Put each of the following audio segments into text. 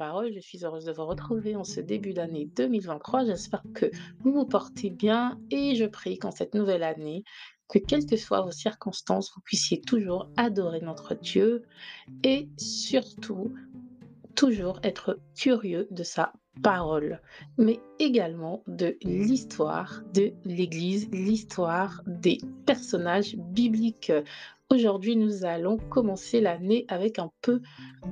Je suis heureuse de vous retrouver en ce début d'année 2023. J'espère que vous vous portez bien et je prie qu'en cette nouvelle année, que quelles que soient vos circonstances, vous puissiez toujours adorer notre Dieu et surtout toujours être curieux de sa parole, mais également de l'histoire de l'Église, l'histoire des personnages bibliques. Aujourd'hui, nous allons commencer l'année avec un peu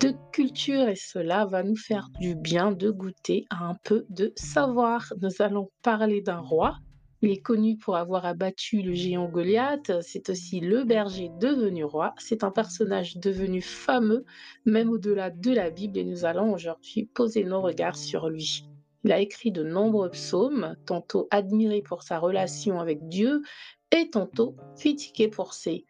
de culture et cela va nous faire du bien de goûter à un peu de savoir. Nous allons parler d'un roi il est connu pour avoir abattu le géant Goliath. C'est aussi le berger devenu roi. C'est un personnage devenu fameux, même au-delà de la Bible, et nous allons aujourd'hui poser nos regards sur lui. Il a écrit de nombreux psaumes, tantôt admiré pour sa relation avec Dieu et tantôt critiqué pour ses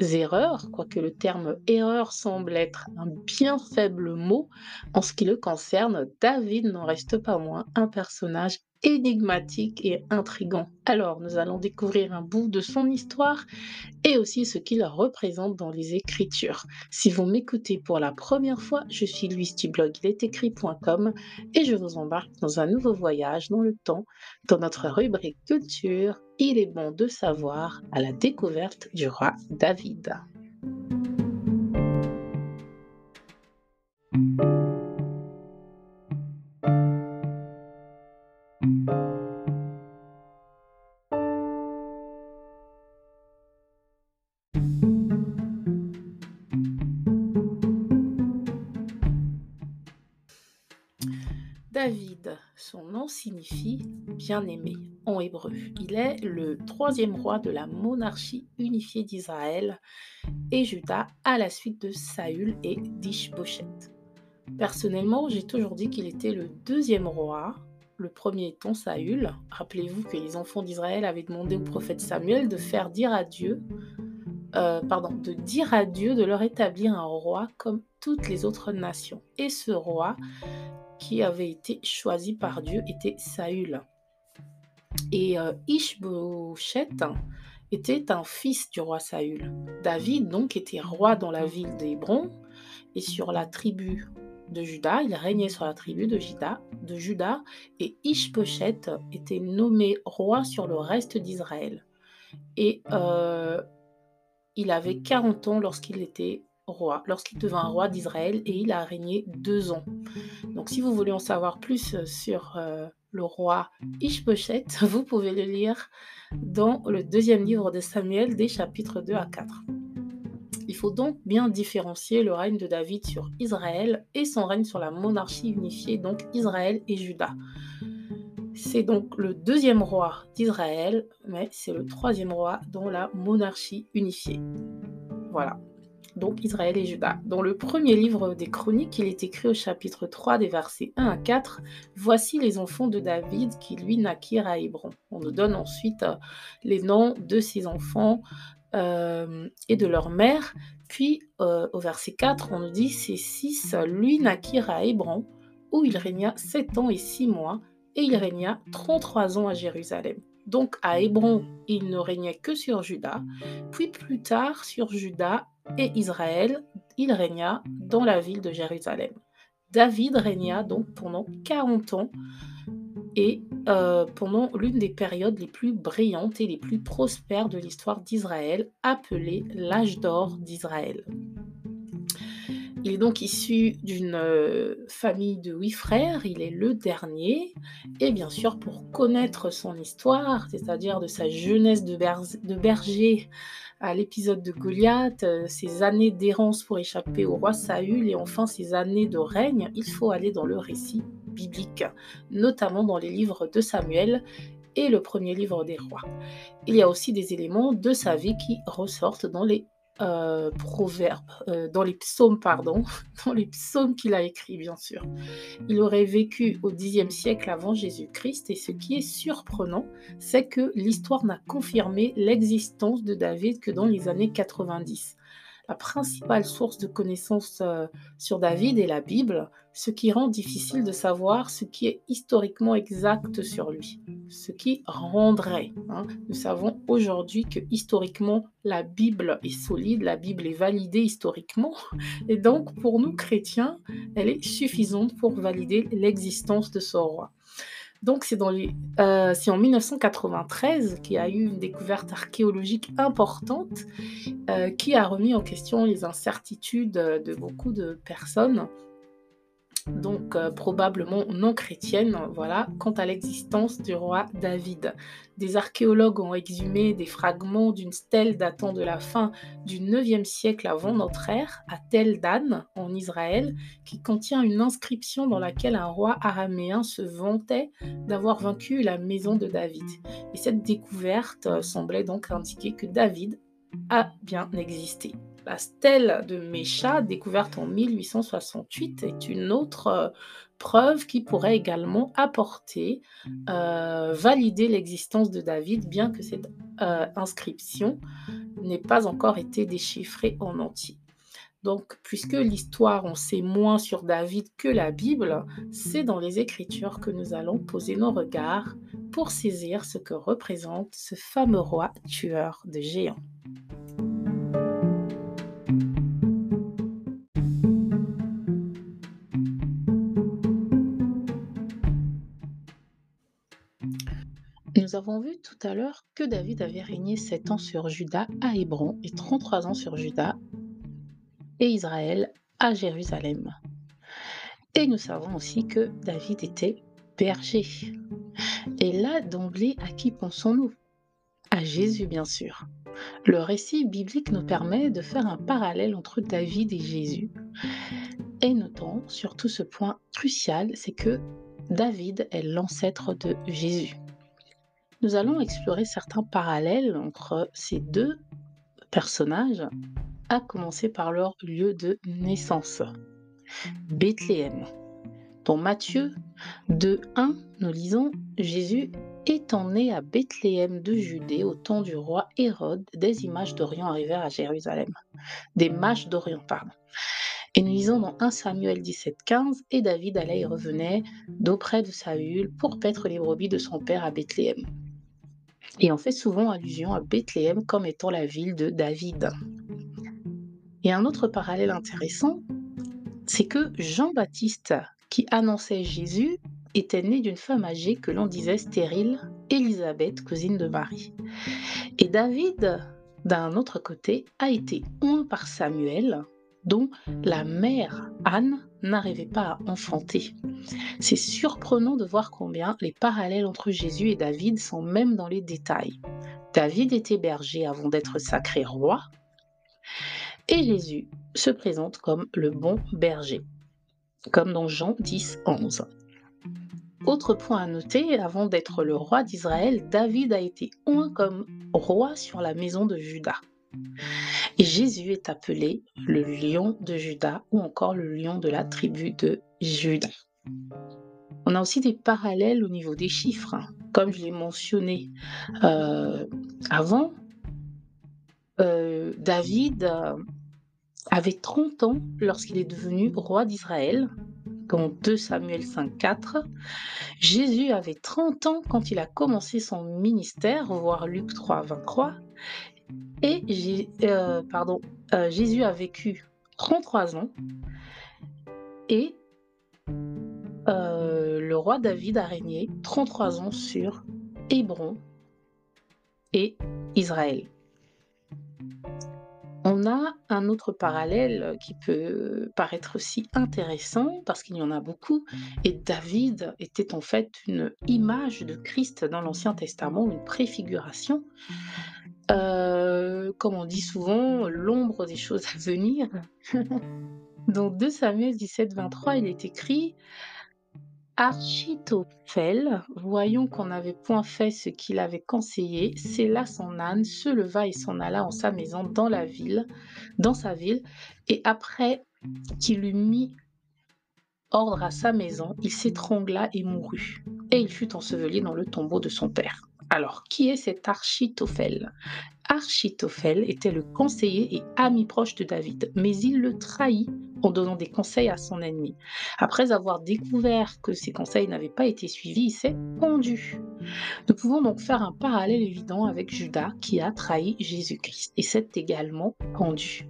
erreurs, quoique le terme erreur semble être un bien faible mot en ce qui le concerne, David n'en reste pas moins un personnage énigmatique et intrigant. Alors, nous allons découvrir un bout de son histoire et aussi ce qu'il représente dans les Écritures. Si vous m'écoutez pour la première fois, je suis Louise du blog écrit.com et je vous embarque dans un nouveau voyage dans le temps, dans notre rubrique culture. Il est bon de savoir à la découverte du roi David. Son nom signifie bien-aimé en hébreu. Il est le troisième roi de la monarchie unifiée d'Israël et Juda à la suite de Saül et d'Ishboshet. Personnellement, j'ai toujours dit qu'il était le deuxième roi, le premier étant Saül. Rappelez-vous que les enfants d'Israël avaient demandé au prophète Samuel de faire dire à Dieu, euh, pardon, de dire à Dieu de leur établir un roi comme toutes les autres nations. Et ce roi qui avait été choisi par Dieu était Saül. Et euh, était un fils du roi Saül. David donc était roi dans la ville d'Hébron et sur la tribu de Juda, il régnait sur la tribu de Juda, de Juda et Ishboshet était nommé roi sur le reste d'Israël. Et euh, il avait 40 ans lorsqu'il était roi, lorsqu'il devint roi d'Israël et il a régné deux ans. Donc si vous voulez en savoir plus euh, sur euh, le roi Ishboshet, vous pouvez le lire dans le deuxième livre de Samuel des chapitres 2 à 4. Il faut donc bien différencier le règne de David sur Israël et son règne sur la monarchie unifiée, donc Israël et Juda. C'est donc le deuxième roi d'Israël, mais c'est le troisième roi dans la monarchie unifiée. Voilà donc Israël et Juda. Dans le premier livre des Chroniques, il est écrit au chapitre 3 des versets 1 à 4, Voici les enfants de David qui lui naquirent à Hébron. On nous donne ensuite euh, les noms de ses enfants euh, et de leur mère. Puis euh, au verset 4, on nous dit, Ces six lui naquirent à Hébron, où il régna sept ans et six mois, et il régna 33 ans à Jérusalem. Donc à Hébron, il ne régnait que sur Juda, puis plus tard sur Juda et Israël, il régna dans la ville de Jérusalem. David régna donc pendant 40 ans et euh, pendant l'une des périodes les plus brillantes et les plus prospères de l'histoire d'Israël, appelée l'âge d'or d'Israël. Il est donc issu d'une euh, famille de huit frères, il est le dernier, et bien sûr pour connaître son histoire, c'est-à-dire de sa jeunesse de, de berger à l'épisode de Goliath, euh, ses années d'errance pour échapper au roi Saül et enfin ses années de règne, il faut aller dans le récit biblique, notamment dans les livres de Samuel et le premier livre des rois. Il y a aussi des éléments de sa vie qui ressortent dans les euh, euh, dans les psaumes, pardon, dans les psaumes qu'il a écrits, bien sûr. Il aurait vécu au Xe siècle avant Jésus-Christ, et ce qui est surprenant, c'est que l'histoire n'a confirmé l'existence de David que dans les années 90. La principale source de connaissances euh, sur David est la Bible, ce qui rend difficile de savoir ce qui est historiquement exact sur lui, ce qui rendrait. Hein. Nous savons aujourd'hui que historiquement, la Bible est solide, la Bible est validée historiquement, et donc pour nous chrétiens, elle est suffisante pour valider l'existence de ce roi. Donc c'est euh, en 1993 qu'il y a eu une découverte archéologique importante euh, qui a remis en question les incertitudes de beaucoup de personnes donc euh, probablement non chrétienne, voilà, quant à l'existence du roi David. Des archéologues ont exhumé des fragments d'une stèle datant de la fin du 9e siècle avant notre ère, à Tel Dan, en Israël, qui contient une inscription dans laquelle un roi araméen se vantait d'avoir vaincu la maison de David. Et cette découverte euh, semblait donc indiquer que David a bien existé. La stèle de Mécha, découverte en 1868, est une autre euh, preuve qui pourrait également apporter, euh, valider l'existence de David, bien que cette euh, inscription n'ait pas encore été déchiffrée en entier. Donc, puisque l'histoire en sait moins sur David que la Bible, c'est dans les Écritures que nous allons poser nos regards pour saisir ce que représente ce fameux roi tueur de géants. Vu tout à l'heure que David avait régné 7 ans sur Juda à Hébron et 33 ans sur Juda et Israël à Jérusalem. Et nous savons aussi que David était berger. Et là, d'emblée, à qui pensons-nous? À Jésus, bien sûr. Le récit biblique nous permet de faire un parallèle entre David et Jésus. Et notons surtout ce point crucial, c'est que David est l'ancêtre de Jésus nous allons explorer certains parallèles entre ces deux personnages, à commencer par leur lieu de naissance, Bethléem. Dans Matthieu 2.1, nous lisons Jésus étant né à Bethléem de Judée au temps du roi Hérode, des images d'Orient arrivèrent à Jérusalem. Des mages d'Orient, pardon. Et nous lisons dans 1 Samuel 17.15 Et David allait et revenait d'auprès de Saül pour paître les brebis de son père à Bethléem. Et on fait souvent allusion à Bethléem comme étant la ville de David. Et un autre parallèle intéressant, c'est que Jean-Baptiste, qui annonçait Jésus, était né d'une femme âgée que l'on disait stérile, Élisabeth, cousine de Marie. Et David, d'un autre côté, a été oint par Samuel, dont la mère Anne n'arrivait pas à enfanter. C'est surprenant de voir combien les parallèles entre Jésus et David sont même dans les détails. David était berger avant d'être sacré roi, et Jésus se présente comme le bon berger, comme dans Jean 10, 11. Autre point à noter, avant d'être le roi d'Israël, David a été oint comme roi sur la maison de Juda. Et Jésus est appelé le lion de Judas ou encore le lion de la tribu de Judas. On a aussi des parallèles au niveau des chiffres. Hein. Comme je l'ai mentionné euh, avant, euh, David euh, avait 30 ans lorsqu'il est devenu roi d'Israël, dans 2 Samuel 5.4. Jésus avait 30 ans quand il a commencé son ministère, voir Luc 3.23. Et euh, euh, Jésus a vécu 33 ans et euh, le roi David a régné 33 ans sur Hébron et Israël. On a un autre parallèle qui peut paraître aussi intéressant parce qu'il y en a beaucoup. Et David était en fait une image de Christ dans l'Ancien Testament, une préfiguration. Comme on dit souvent, l'ombre des choses à venir. Dans 2 Samuel 17, 23, il est écrit Architophel, voyant qu'on n'avait point fait ce qu'il avait conseillé, là son âne, se leva et s'en alla en sa maison dans la ville, dans sa ville, et après qu'il eut mis ordre à sa maison, il s'étrangla et mourut, et il fut enseveli dans le tombeau de son père. Alors, qui est cet Architophel Architophel était le conseiller et ami proche de David, mais il le trahit en donnant des conseils à son ennemi. Après avoir découvert que ses conseils n'avaient pas été suivis, il s'est pendu. Nous pouvons donc faire un parallèle évident avec Judas qui a trahi Jésus-Christ et s'est également pendu.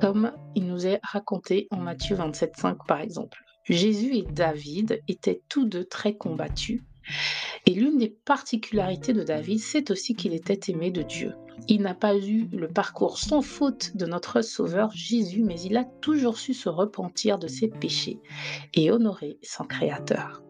Comme il nous est raconté en Matthieu 27,5 par exemple. Jésus et David étaient tous deux très combattus et l'une des particularités de David, c'est aussi qu'il était aimé de Dieu. Il n'a pas eu le parcours sans faute de notre Sauveur Jésus, mais il a toujours su se repentir de ses péchés et honorer son Créateur.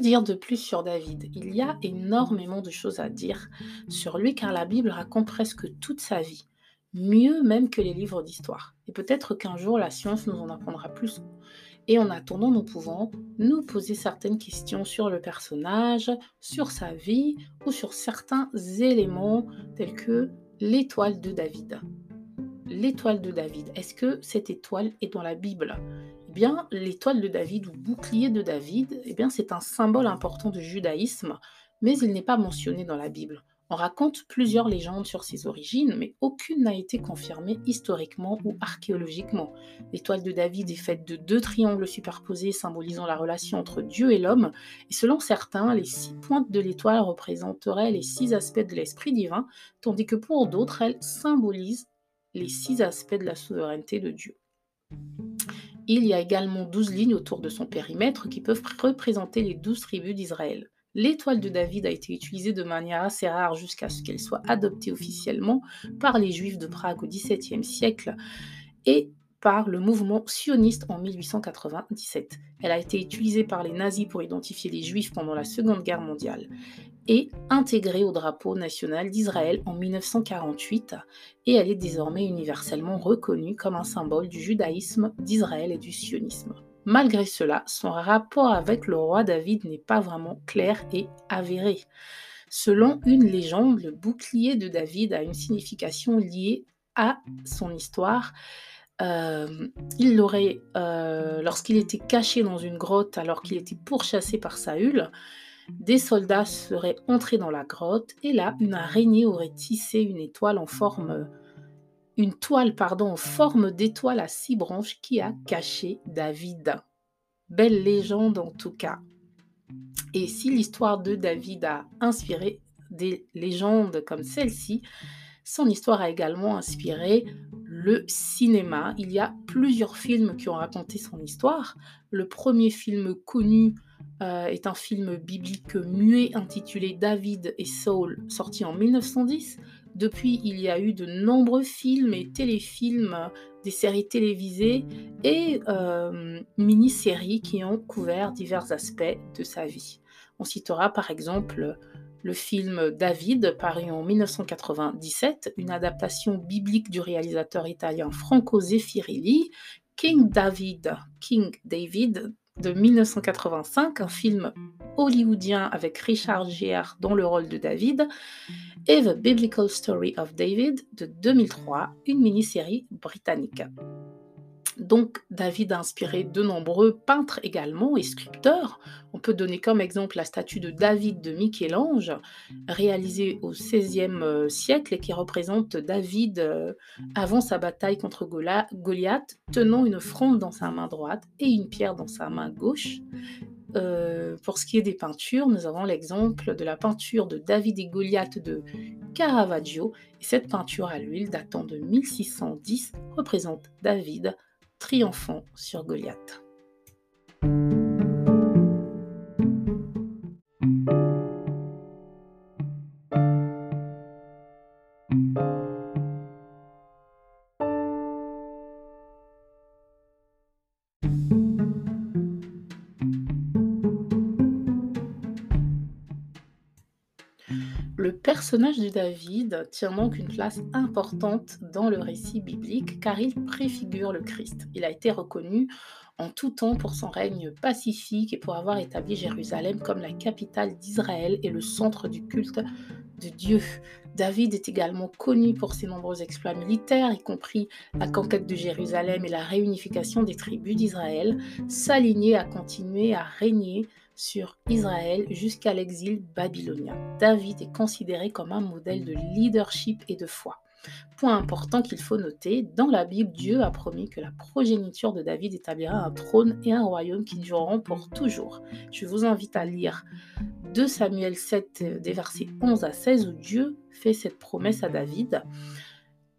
Dire de plus sur David Il y a énormément de choses à dire sur lui car la Bible raconte presque toute sa vie, mieux même que les livres d'histoire. Et peut-être qu'un jour la science nous en apprendra plus. Et en attendant, nous pouvons nous poser certaines questions sur le personnage, sur sa vie ou sur certains éléments tels que l'étoile de David. L'étoile de David, est-ce que cette étoile est dans la Bible? L'étoile de David ou bouclier de David, eh bien, c'est un symbole important du judaïsme, mais il n'est pas mentionné dans la Bible. On raconte plusieurs légendes sur ses origines, mais aucune n'a été confirmée historiquement ou archéologiquement. L'étoile de David est faite de deux triangles superposés symbolisant la relation entre Dieu et l'homme, et selon certains, les six pointes de l'étoile représenteraient les six aspects de l'Esprit divin, tandis que pour d'autres, elles symbolisent les six aspects de la souveraineté de Dieu. Il y a également douze lignes autour de son périmètre qui peuvent représenter les douze tribus d'Israël. L'étoile de David a été utilisée de manière assez rare jusqu'à ce qu'elle soit adoptée officiellement par les Juifs de Prague au XVIIe siècle et par le mouvement sioniste en 1897. Elle a été utilisée par les nazis pour identifier les Juifs pendant la Seconde Guerre mondiale et intégrée au drapeau national d'Israël en 1948 et elle est désormais universellement reconnue comme un symbole du judaïsme d'Israël et du sionisme. Malgré cela, son rapport avec le roi David n'est pas vraiment clair et avéré. Selon une légende, le bouclier de David a une signification liée à son histoire. Euh, il l'aurait, euh, lorsqu'il était caché dans une grotte alors qu'il était pourchassé par Saül, des soldats seraient entrés dans la grotte et là, une araignée aurait tissé une étoile en forme, une toile pardon, en forme d'étoile à six branches qui a caché David. Belle légende en tout cas. Et si l'histoire de David a inspiré des légendes comme celle-ci, son histoire a également inspiré le cinéma. Il y a plusieurs films qui ont raconté son histoire. Le premier film connu euh, est un film biblique muet intitulé David et Saul, sorti en 1910. Depuis, il y a eu de nombreux films et téléfilms, des séries télévisées et euh, mini-séries qui ont couvert divers aspects de sa vie. On citera par exemple le film David, paru en 1997, une adaptation biblique du réalisateur italien Franco Zeffirelli, King David, King David de 1985, un film hollywoodien avec Richard Gere dans le rôle de David, et The Biblical Story of David de 2003, une mini-série britannique. Donc David a inspiré de nombreux peintres également et sculpteurs. On peut donner comme exemple la statue de David de Michel-Ange, réalisée au XVIe euh, siècle et qui représente David euh, avant sa bataille contre Goliath, tenant une fronde dans sa main droite et une pierre dans sa main gauche. Euh, pour ce qui est des peintures, nous avons l'exemple de la peinture de David et Goliath de Caravaggio. Et cette peinture à l'huile datant de 1610 représente David triomphant sur Goliath. Personnage de David tient donc une place importante dans le récit biblique car il préfigure le Christ. Il a été reconnu en tout temps pour son règne pacifique et pour avoir établi Jérusalem comme la capitale d'Israël et le centre du culte de Dieu. David est également connu pour ses nombreux exploits militaires, y compris la conquête de Jérusalem et la réunification des tribus d'Israël, s'aligner à continuer à régner sur Israël jusqu'à l'exil babylonien. David est considéré comme un modèle de leadership et de foi. Point important qu'il faut noter, dans la Bible, Dieu a promis que la progéniture de David établira un trône et un royaume qui dureront pour toujours. Je vous invite à lire 2 Samuel 7 des versets 11 à 16 où Dieu fait cette promesse à David.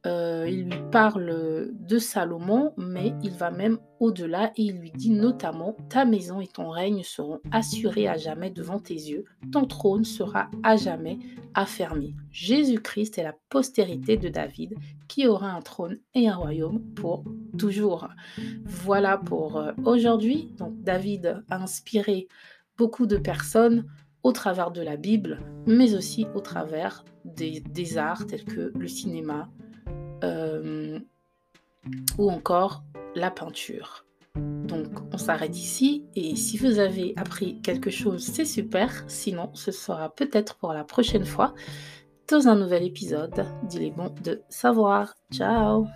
Euh, il lui parle de Salomon, mais il va même au-delà et il lui dit notamment Ta maison et ton règne seront assurés à jamais devant tes yeux, ton trône sera à jamais affermi. Jésus-Christ est la postérité de David qui aura un trône et un royaume pour toujours. Voilà pour euh, aujourd'hui. Donc David a inspiré beaucoup de personnes au travers de la Bible, mais aussi au travers des, des arts tels que le cinéma, euh, ou encore la peinture. Donc on s'arrête ici et si vous avez appris quelque chose, c'est super. Sinon, ce sera peut-être pour la prochaine fois dans un nouvel épisode d'Il est bon de savoir. Ciao